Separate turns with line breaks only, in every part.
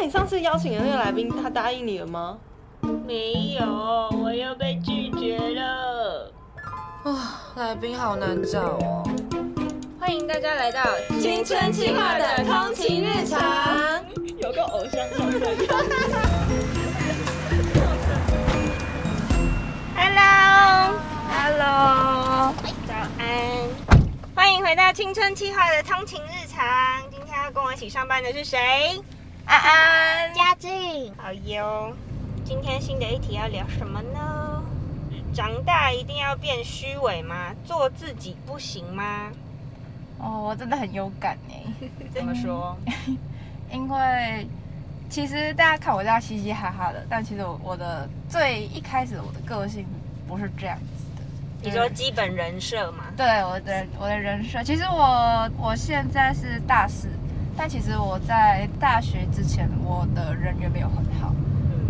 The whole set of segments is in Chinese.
那你上次邀请的那个来宾，他答应你了吗？
没有，我又被拒绝了。
啊，来宾好难找哦。
欢迎大家来到
青春期化的通勤日常，
有个偶像上身。Hello，Hello，早安，欢迎回到青春期化的通勤日常。今天要跟我一起上班的是谁？安安、
嘉靖，
好哟。今天新的一题要聊什么呢？长大一定要变虚伪吗？做自己不行吗？
哦，我真的很有感哎。
怎么说？
因为其实大家看我这样嘻嘻哈哈的，但其实我我的最一开始我的个性不是这样子的。
你说基本人设吗？
对，我的我的人设，其实我我现在是大四，但其实我在大学之前，我的人缘没有很好。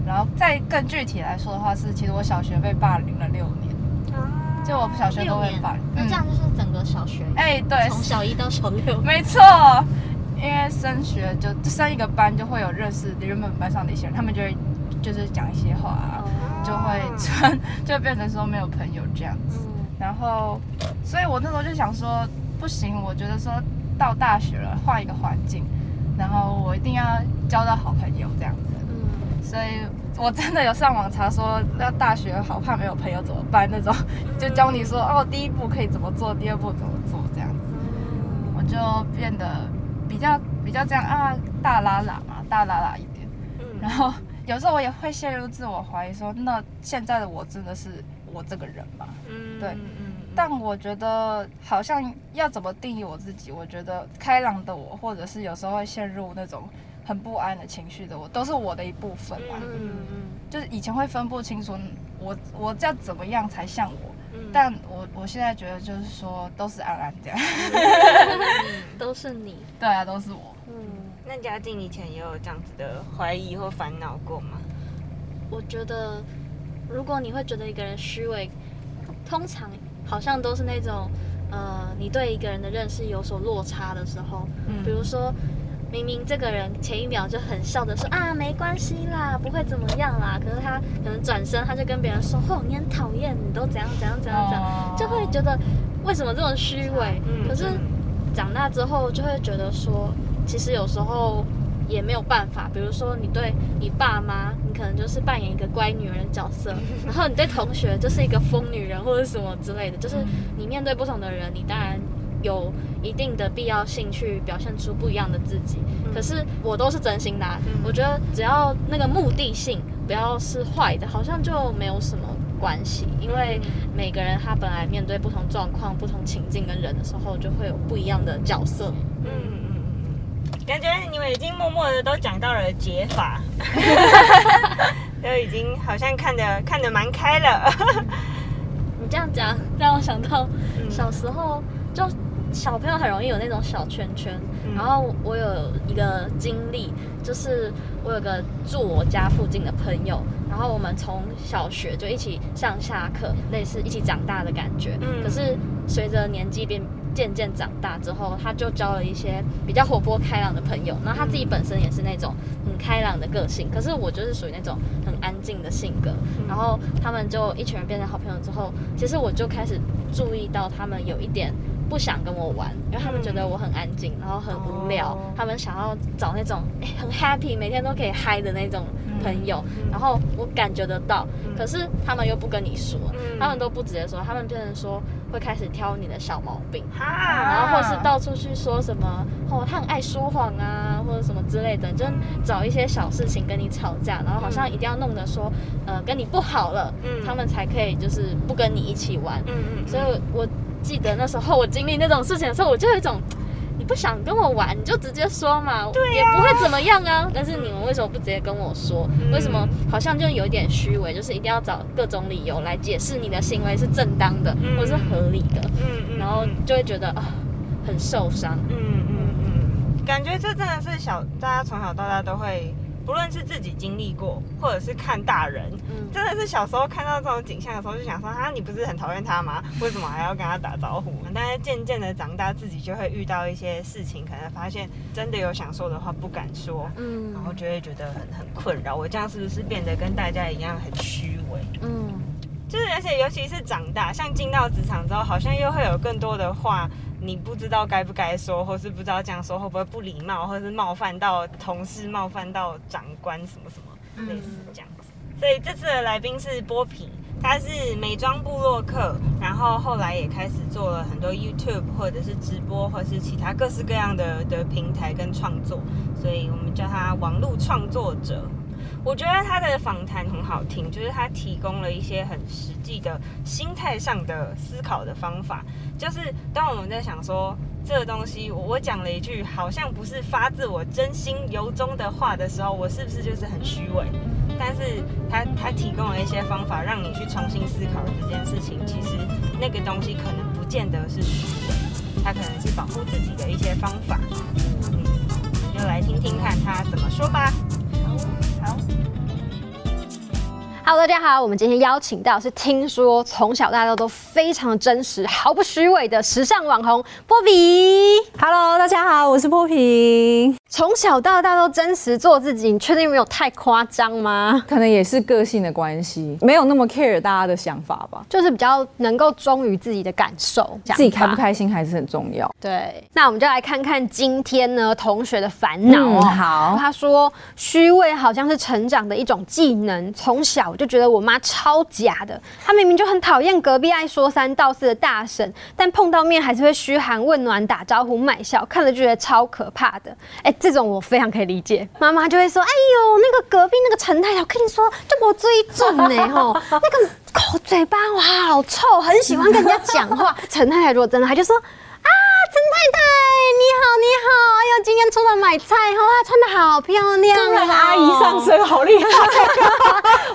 然后再更具体来说的话，是其实我小学被霸凌了六年，啊就我小学都被霸凌。
那这样就是整个小学，
哎，对，
从小一到小六，
没错。因为升学就升一个班，就会有认识原本班上的一些人，他们就会就是讲一些话，就会穿就变成说没有朋友这样子。然后，所以我那时候就想说，不行，我觉得说到大学了，换一个环境，然后我一定要交到好朋友这样子。所以我真的有上网查说，要大学好怕没有朋友怎么办那种，就教你说哦，第一步可以怎么做，第二步怎么做这样子，我就变得比较比较这样啊，大拉拉嘛，大拉拉一点。然后有时候我也会陷入自我怀疑，说那现在的我真的是我这个人吗？嗯，对。但我觉得好像要怎么定义我自己？我觉得开朗的我，或者是有时候会陷入那种。很不安的情绪的我，都是我的一部分嘛。嗯嗯就是以前会分不清楚，我我要怎么样才像我？但我我现在觉得就是说，都是安安这样。
都是你。
对啊，都是我。
嗯。那嘉靖以前也有这样子的怀疑或烦恼过吗？
我觉得，如果你会觉得一个人虚伪，通常好像都是那种，呃，你对一个人的认识有所落差的时候。嗯。比如说。明明这个人前一秒就很笑着说啊没关系啦，不会怎么样啦，可是他可能转身他就跟别人说哦你很讨厌，你都怎样怎样怎样怎样，就会觉得为什么这么虚伪？可是长大之后就会觉得说，其实有时候也没有办法。比如说你对你爸妈，你可能就是扮演一个乖女人的角色，然后你对同学就是一个疯女人或者什么之类的，就是你面对不同的人，你当然。有一定的必要性去表现出不一样的自己，可是我都是真心的。我觉得只要那个目的性不要是坏的，好像就没有什么关系。因为每个人他本来面对不同状况、不同情境跟人的时候，就会有不一样的角色。嗯，
感觉你们已经默默的都讲到了解法，都已经好像看得看得蛮开了。
你这样讲让我想到小时候就。小朋友很容易有那种小圈圈，然后我有一个经历，就是我有个住我家附近的朋友，然后我们从小学就一起上下课，类似一起长大的感觉。嗯，可是随着年纪变渐渐长大之后，他就交了一些比较活泼开朗的朋友，然后他自己本身也是那种很开朗的个性，可是我就是属于那种很安静的性格。然后他们就一群人变成好朋友之后，其实我就开始注意到他们有一点。不想跟我玩，因为他们觉得我很安静，然后很无聊。他们想要找那种很 happy，每天都可以嗨的那种朋友。然后我感觉得到，可是他们又不跟你说，他们都不直接说，他们变成说会开始挑你的小毛病，然后或是到处去说什么哦，他很爱说谎啊，或者什么之类的，就找一些小事情跟你吵架，然后好像一定要弄得说呃跟你不好了，他们才可以就是不跟你一起玩。嗯嗯，所以我。记得那时候我经历那种事情的时候，我就有一种，你不想跟我玩，你就直接说嘛，也不会怎么样啊。但是你们为什么不直接跟我说？为什么好像就有一点虚伪，就是一定要找各种理由来解释你的行为是正当的或是合理的？嗯嗯，然后就会觉得啊，很受伤。嗯嗯
嗯，感觉这真的是小大家从小到大都会不论是自己经历过，或者是看大人，嗯真的是小时候看到这种景象的时候，就想说啊，你不是很讨厌他吗？为什么还要跟他打招呼？但是渐渐的长大，自己就会遇到一些事情，可能发现真的有想说的话不敢说，嗯，然后就会觉得很很困扰。我这样是不是变得跟大家一样很虚伪？嗯，就是而且尤其是长大，像进到职场之后，好像又会有更多的话。你不知道该不该说，或是不知道这样说会不会不礼貌，或者是冒犯到同事、冒犯到长官什么什么类似这样子。所以这次的来宾是波皮，他是美妆部落客，然后后来也开始做了很多 YouTube 或者是直播，或是其他各式各样的的平台跟创作，所以我们叫他网络创作者。我觉得他的访谈很好听，就是他提供了一些很实际的心态上的思考的方法。就是当我们在想说这个东西，我讲了一句好像不是发自我真心由衷的话的时候，我是不是就是很虚伪？但是他他提供了一些方法，让你去重新思考这件事情。其实那个东西可能不见得是虚伪，它可能是保护自己的一些方法。嗯，就来听听看他怎么说吧。
Hello，大家好，我们今天邀请到是听说从小到大都非常真实、毫不虚伪的时尚网红波比。
Hello，大家好，我是波比。
从小到大都真实做自己，你确定没有太夸张吗？
可能也是个性的关系，没有那么 care 大家的想法吧，
就是比较能够忠于自己的感受，
自己开不开心还是很重要。
对，那我们就来看看今天呢同学的烦恼哦。
好，
他说虚伪好像是成长的一种技能，从小就觉得我妈超假的，她明明就很讨厌隔壁爱说三道四的大婶，但碰到面还是会嘘寒问暖、打招呼、卖笑，看了就觉得超可怕的。哎。这种我非常可以理解，妈妈就会说：“哎呦，那个隔壁那个陈太太，我跟你说，就我追准呢，吼，那个口嘴巴哇好臭，很喜欢跟人家讲话。”陈太太如果真的，她就说。啊陈太太，你好，你好！哎呦，今天出门买菜，哇，穿的好漂亮
哦！阿姨上身好厉害，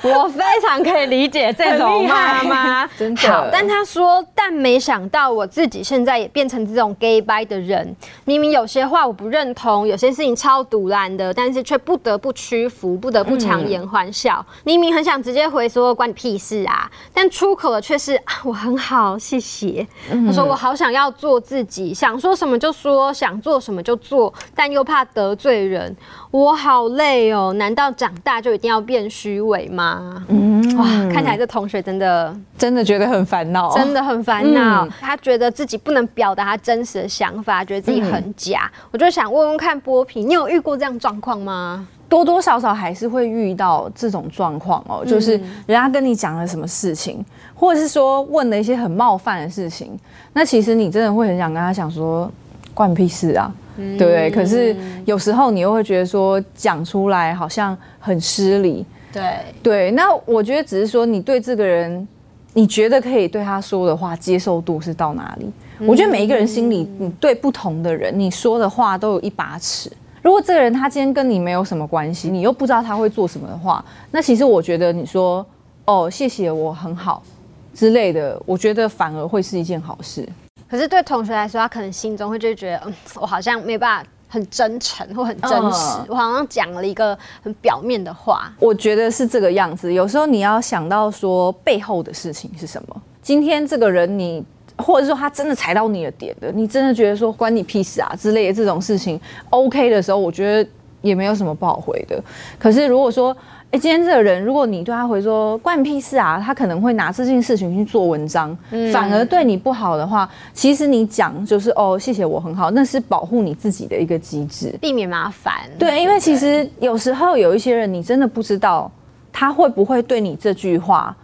我非常可以理解这种妈妈，
真的。好，
但她说，但没想到我自己现在也变成这种 gay bye 的人。明明有些话我不认同，有些事情超毒烂的，但是却不得不屈服，不得不强颜欢笑。明明很想直接回说关你屁事啊，但出口的却是我很好，谢谢。他说我好想要做自己。想说什么就说，想做什么就做，但又怕得罪人，我好累哦。难道长大就一定要变虚伪吗？嗯，哇，看起来这同学真的
真的觉得很烦恼，
真的很烦恼。他觉得自己不能表达他真实的想法，觉得自己很假。我就想问问看波皮，你有遇过这样状况吗？
多多少少还是会遇到这种状况哦，就是人家跟你讲了什么事情，或者是说问了一些很冒犯的事情，那其实你真的会很想跟他讲说，关屁事啊，对不对？可是有时候你又会觉得说讲出来好像很失礼，
对
对。那我觉得只是说你对这个人，你觉得可以对他说的话接受度是到哪里？我觉得每一个人心里，你对不同的人，你说的话都有一把尺。如果这个人他今天跟你没有什么关系，你又不知道他会做什么的话，那其实我觉得你说哦谢谢我很好之类的，我觉得反而会是一件好事。
可是对同学来说，他可能心中会就觉得，嗯，我好像没办法很真诚或很真实，我好像讲了一个很表面的话。
我觉得是这个样子。有时候你要想到说背后的事情是什么。今天这个人你。或者说他真的踩到你的点的，你真的觉得说关你屁事啊之类的这种事情，OK 的时候，我觉得也没有什么不好回的。可是如果说，哎，今天这个人，如果你对他回说关你屁事啊，他可能会拿这件事情去做文章，反而对你不好的话，其实你讲就是哦，谢谢我很好，那是保护你自己的一个机制，
避免麻烦。
对，因为其实有时候有一些人，你真的不知道他会不会对你这句话。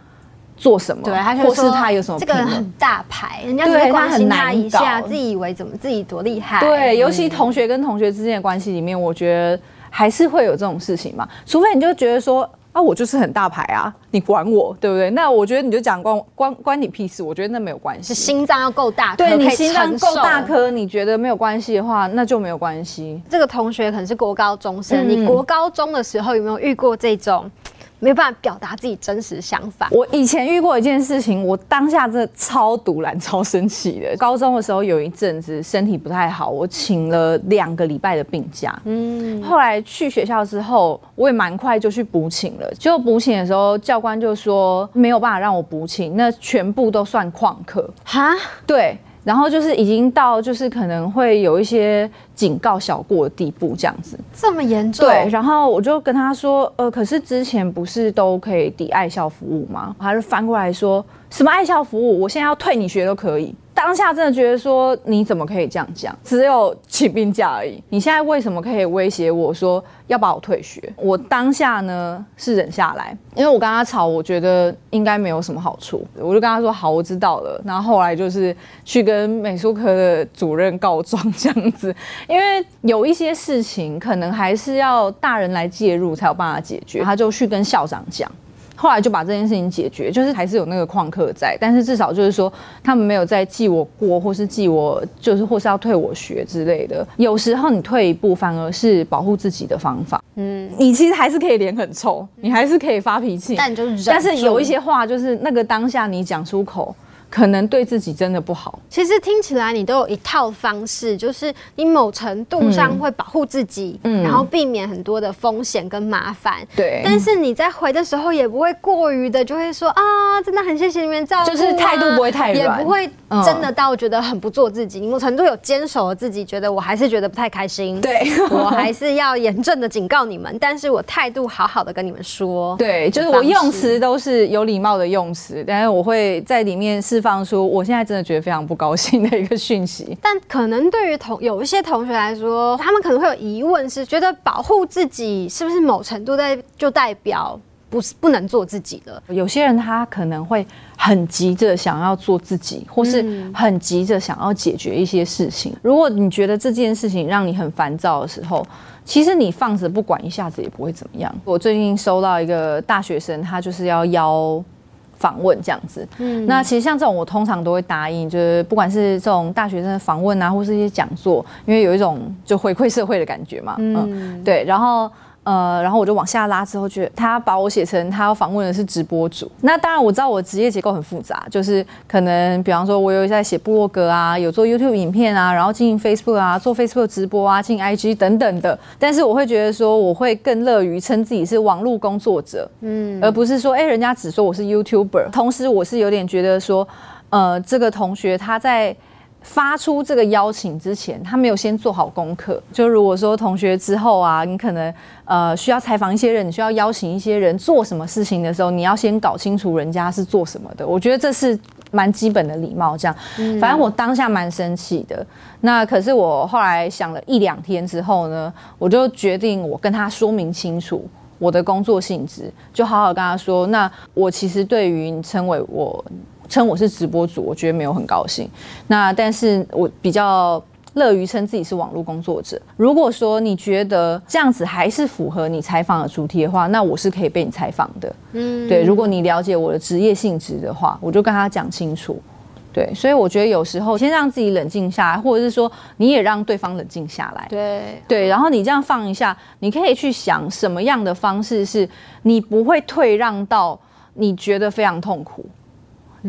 做什么？
对，他
或是他有什么？
这个人很大牌，人家只会关心他一下，自己以为怎么自己多厉害。
对，尤其同学跟同学之间的关系里面，我觉得还是会有这种事情嘛。除非你就觉得说啊，我就是很大牌啊，你管我，对不对？那我觉得你就讲关关关你屁事，我觉得那没有关系。
心脏要够大，
对你心脏够大颗，你觉得没有关系的话，那就没有关系。
这个同学可能是国高中生，你国高中的时候有没有遇过这种？没有办法表达自己真实想法。
我以前遇过一件事情，我当下真的超堵然、超生气的。高中的时候有一阵子身体不太好，我请了两个礼拜的病假。嗯，后来去学校之后，我也蛮快就去补请了。结果补请的时候，教官就说没有办法让我补请，那全部都算旷课。
哈，
对。然后就是已经到就是可能会有一些警告小过的地步，这样子
这么严重？
对。然后我就跟他说，呃，可是之前不是都可以抵爱校服务吗？他就翻过来说什么爱校服务，我现在要退你学都可以。当下真的觉得说你怎么可以这样讲？只有请病假而已。你现在为什么可以威胁我说要把我退学？我当下呢是忍下来，因为我跟他吵，我觉得应该没有什么好处，我就跟他说好，我知道了。然后后来就是去跟美术科的主任告状这样子，因为有一些事情可能还是要大人来介入才有办法解决。他就去跟校长讲。后来就把这件事情解决，就是还是有那个旷课在，但是至少就是说他们没有再记我过，或是记我就是或是要退我学之类的。有时候你退一步反而是保护自己的方法。嗯，你其实还是可以脸很臭，你还是可以发脾气，
但就是
但是有一些话就是那个当下你讲出口。可能对自己真的不好。
其实听起来你都有一套方式，就是你某程度上会保护自己，嗯，然后避免很多的风险跟麻烦。
对。
但是你在回的时候也不会过于的，就会说啊，真的很谢谢你们照顾，
就是态度不会太
软，也不会真的到觉得很不做自己。你某程度有坚守了自己，觉得我还是觉得不太开心。
对。
我还是要严正的警告你们，但是我态度好好的跟你们说。
对，就是我用词都是有礼貌的用词，但是我会在里面是。放出我现在真的觉得非常不高兴的一个讯息，
但可能对于同有一些同学来说，他们可能会有疑问，是觉得保护自己是不是某程度在就代表不是不能做自己了？
有些人他可能会很急着想要做自己，或是很急着想要解决一些事情。如果你觉得这件事情让你很烦躁的时候，其实你放着不管，一下子也不会怎么样。我最近收到一个大学生，他就是要邀。访问这样子，嗯，那其实像这种我通常都会答应，就是不管是这种大学生的访问啊，或是一些讲座，因为有一种就回馈社会的感觉嘛，嗯，对，然后。呃，然后我就往下拉，之后觉得他把我写成他要访问的是直播主。那当然我知道我职业结构很复杂，就是可能比方说我有在写部落格啊，有做 YouTube 影片啊，然后经营 Facebook 啊，做 Facebook 直播啊，进 IG 等等的。但是我会觉得说，我会更乐于称自己是网络工作者，嗯，而不是说，哎，人家只说我是 YouTuber。同时，我是有点觉得说，呃，这个同学他在。发出这个邀请之前，他没有先做好功课。就如果说同学之后啊，你可能呃需要采访一些人，你需要邀请一些人做什么事情的时候，你要先搞清楚人家是做什么的。我觉得这是蛮基本的礼貌。这样，反正我当下蛮生气的。那可是我后来想了一两天之后呢，我就决定我跟他说明清楚我的工作性质，就好好跟他说。那我其实对于你称为我。称我是直播主，我觉得没有很高兴。那但是我比较乐于称自己是网络工作者。如果说你觉得这样子还是符合你采访的主题的话，那我是可以被你采访的。嗯，对。如果你了解我的职业性质的话，我就跟他讲清楚。对，所以我觉得有时候先让自己冷静下来，或者是说你也让对方冷静下来。
对
对，然后你这样放一下，你可以去想什么样的方式是你不会退让到你觉得非常痛苦。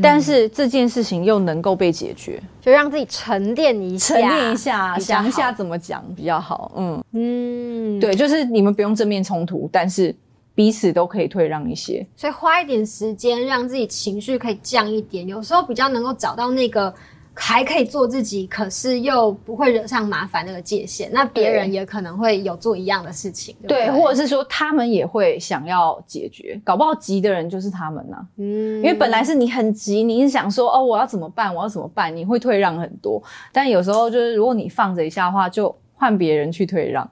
但是这件事情又能够被解决，
就让自己沉淀一下，
沉淀一下，想一下怎么讲比较好。嗯嗯，对，就是你们不用正面冲突，但是彼此都可以退让一些，
所以花一点时间让自己情绪可以降一点，有时候比较能够找到那个。还可以做自己，可是又不会惹上麻烦那个界限，那别人也可能会有做一样的事情，
对，或者是说他们也会想要解决，搞不好急的人就是他们呢。嗯，因为本来是你很急，你是想说哦，我要怎么办？我要怎么办？你会退让很多，但有时候就是如果你放着一下的话，就换别人去退让。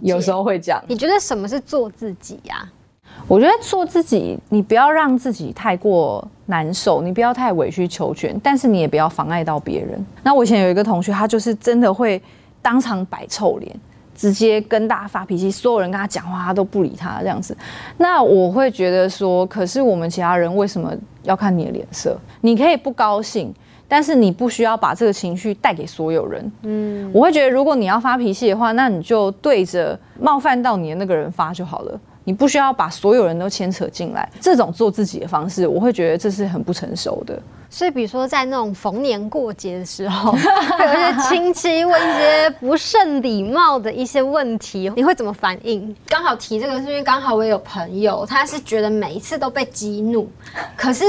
有时候会这样。
你觉得什么是做自己呀？
我觉得做自己，你不要让自己太过难受，你不要太委曲求全，但是你也不要妨碍到别人。那我以前有一个同学，他就是真的会当场摆臭脸，直接跟大家发脾气，所有人跟他讲话，他都不理他这样子。那我会觉得说，可是我们其他人为什么要看你的脸色？你可以不高兴。但是你不需要把这个情绪带给所有人。嗯，我会觉得，如果你要发脾气的话，那你就对着冒犯到你的那个人发就好了。你不需要把所有人都牵扯进来。这种做自己的方式，我会觉得这是很不成熟的。
所以，比如说在那种逢年过节的时候，有一些亲戚问一些不甚礼貌的一些问题，你会怎么反应？刚好提这个是因为刚好我有朋友，他是觉得每一次都被激怒，可是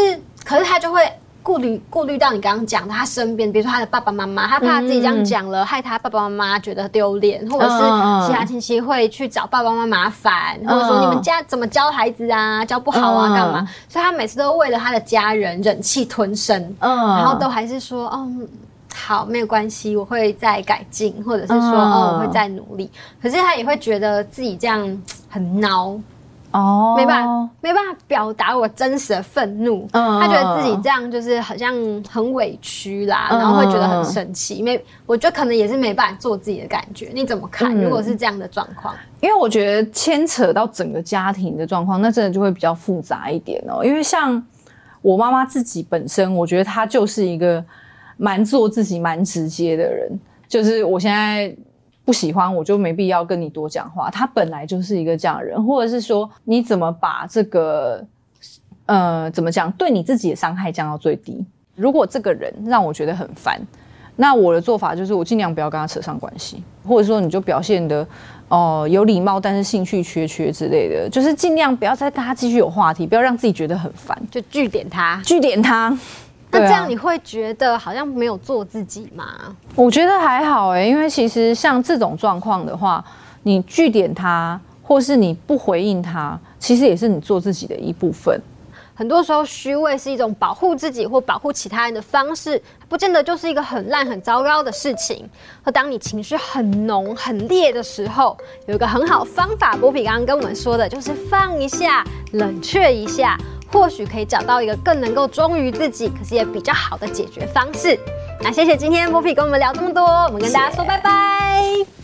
可是他就会。顾虑顾虑到你刚刚讲的，他身边，比如说他的爸爸妈妈，他怕自己这样讲了，害他爸爸妈妈觉得丢脸，或者是其他亲戚会去找爸爸妈妈麻烦，或者说你们家怎么教孩子啊，教不好啊，干嘛？所以他每次都为了他的家人忍气吞声，然后都还是说，嗯，好，没有关系，我会再改进，或者是说，哦，我会再努力。可是他也会觉得自己这样很孬。哦，没办法，没办法表达我真实的愤怒。嗯，他觉得自己这样就是好像很委屈啦，然后会觉得很生气。没，我觉得可能也是没办法做自己的感觉。你怎么看？如果是这样的状况？
因为我觉得牵扯到整个家庭的状况，那真的就会比较复杂一点哦。因为像我妈妈自己本身，我觉得她就是一个蛮做自己、蛮直接的人。就是我现在。不喜欢我就没必要跟你多讲话。他本来就是一个这样的人，或者是说你怎么把这个呃怎么讲对你自己的伤害降到最低？如果这个人让我觉得很烦，那我的做法就是我尽量不要跟他扯上关系，或者说你就表现的哦有礼貌，但是兴趣缺缺之类的，就是尽量不要再跟他继续有话题，不要让自己觉得很烦，
就据点他，
据点他。
那这样你会觉得好像没有做自己吗？
我觉得还好哎，因为其实像这种状况的话，你拒点他，或是你不回应他，其实也是你做自己的一部分。
很多时候，虚伪是一种保护自己或保护其他人的方式，不见得就是一个很烂、很糟糕的事情。而当你情绪很浓、很烈的时候，有一个很好方法，波比刚刚跟我们说的，就是放一下，冷却一下。或许可以找到一个更能够忠于自己，可是也比较好的解决方式。那谢谢今天波比跟我们聊这么多，我们跟大家说拜拜。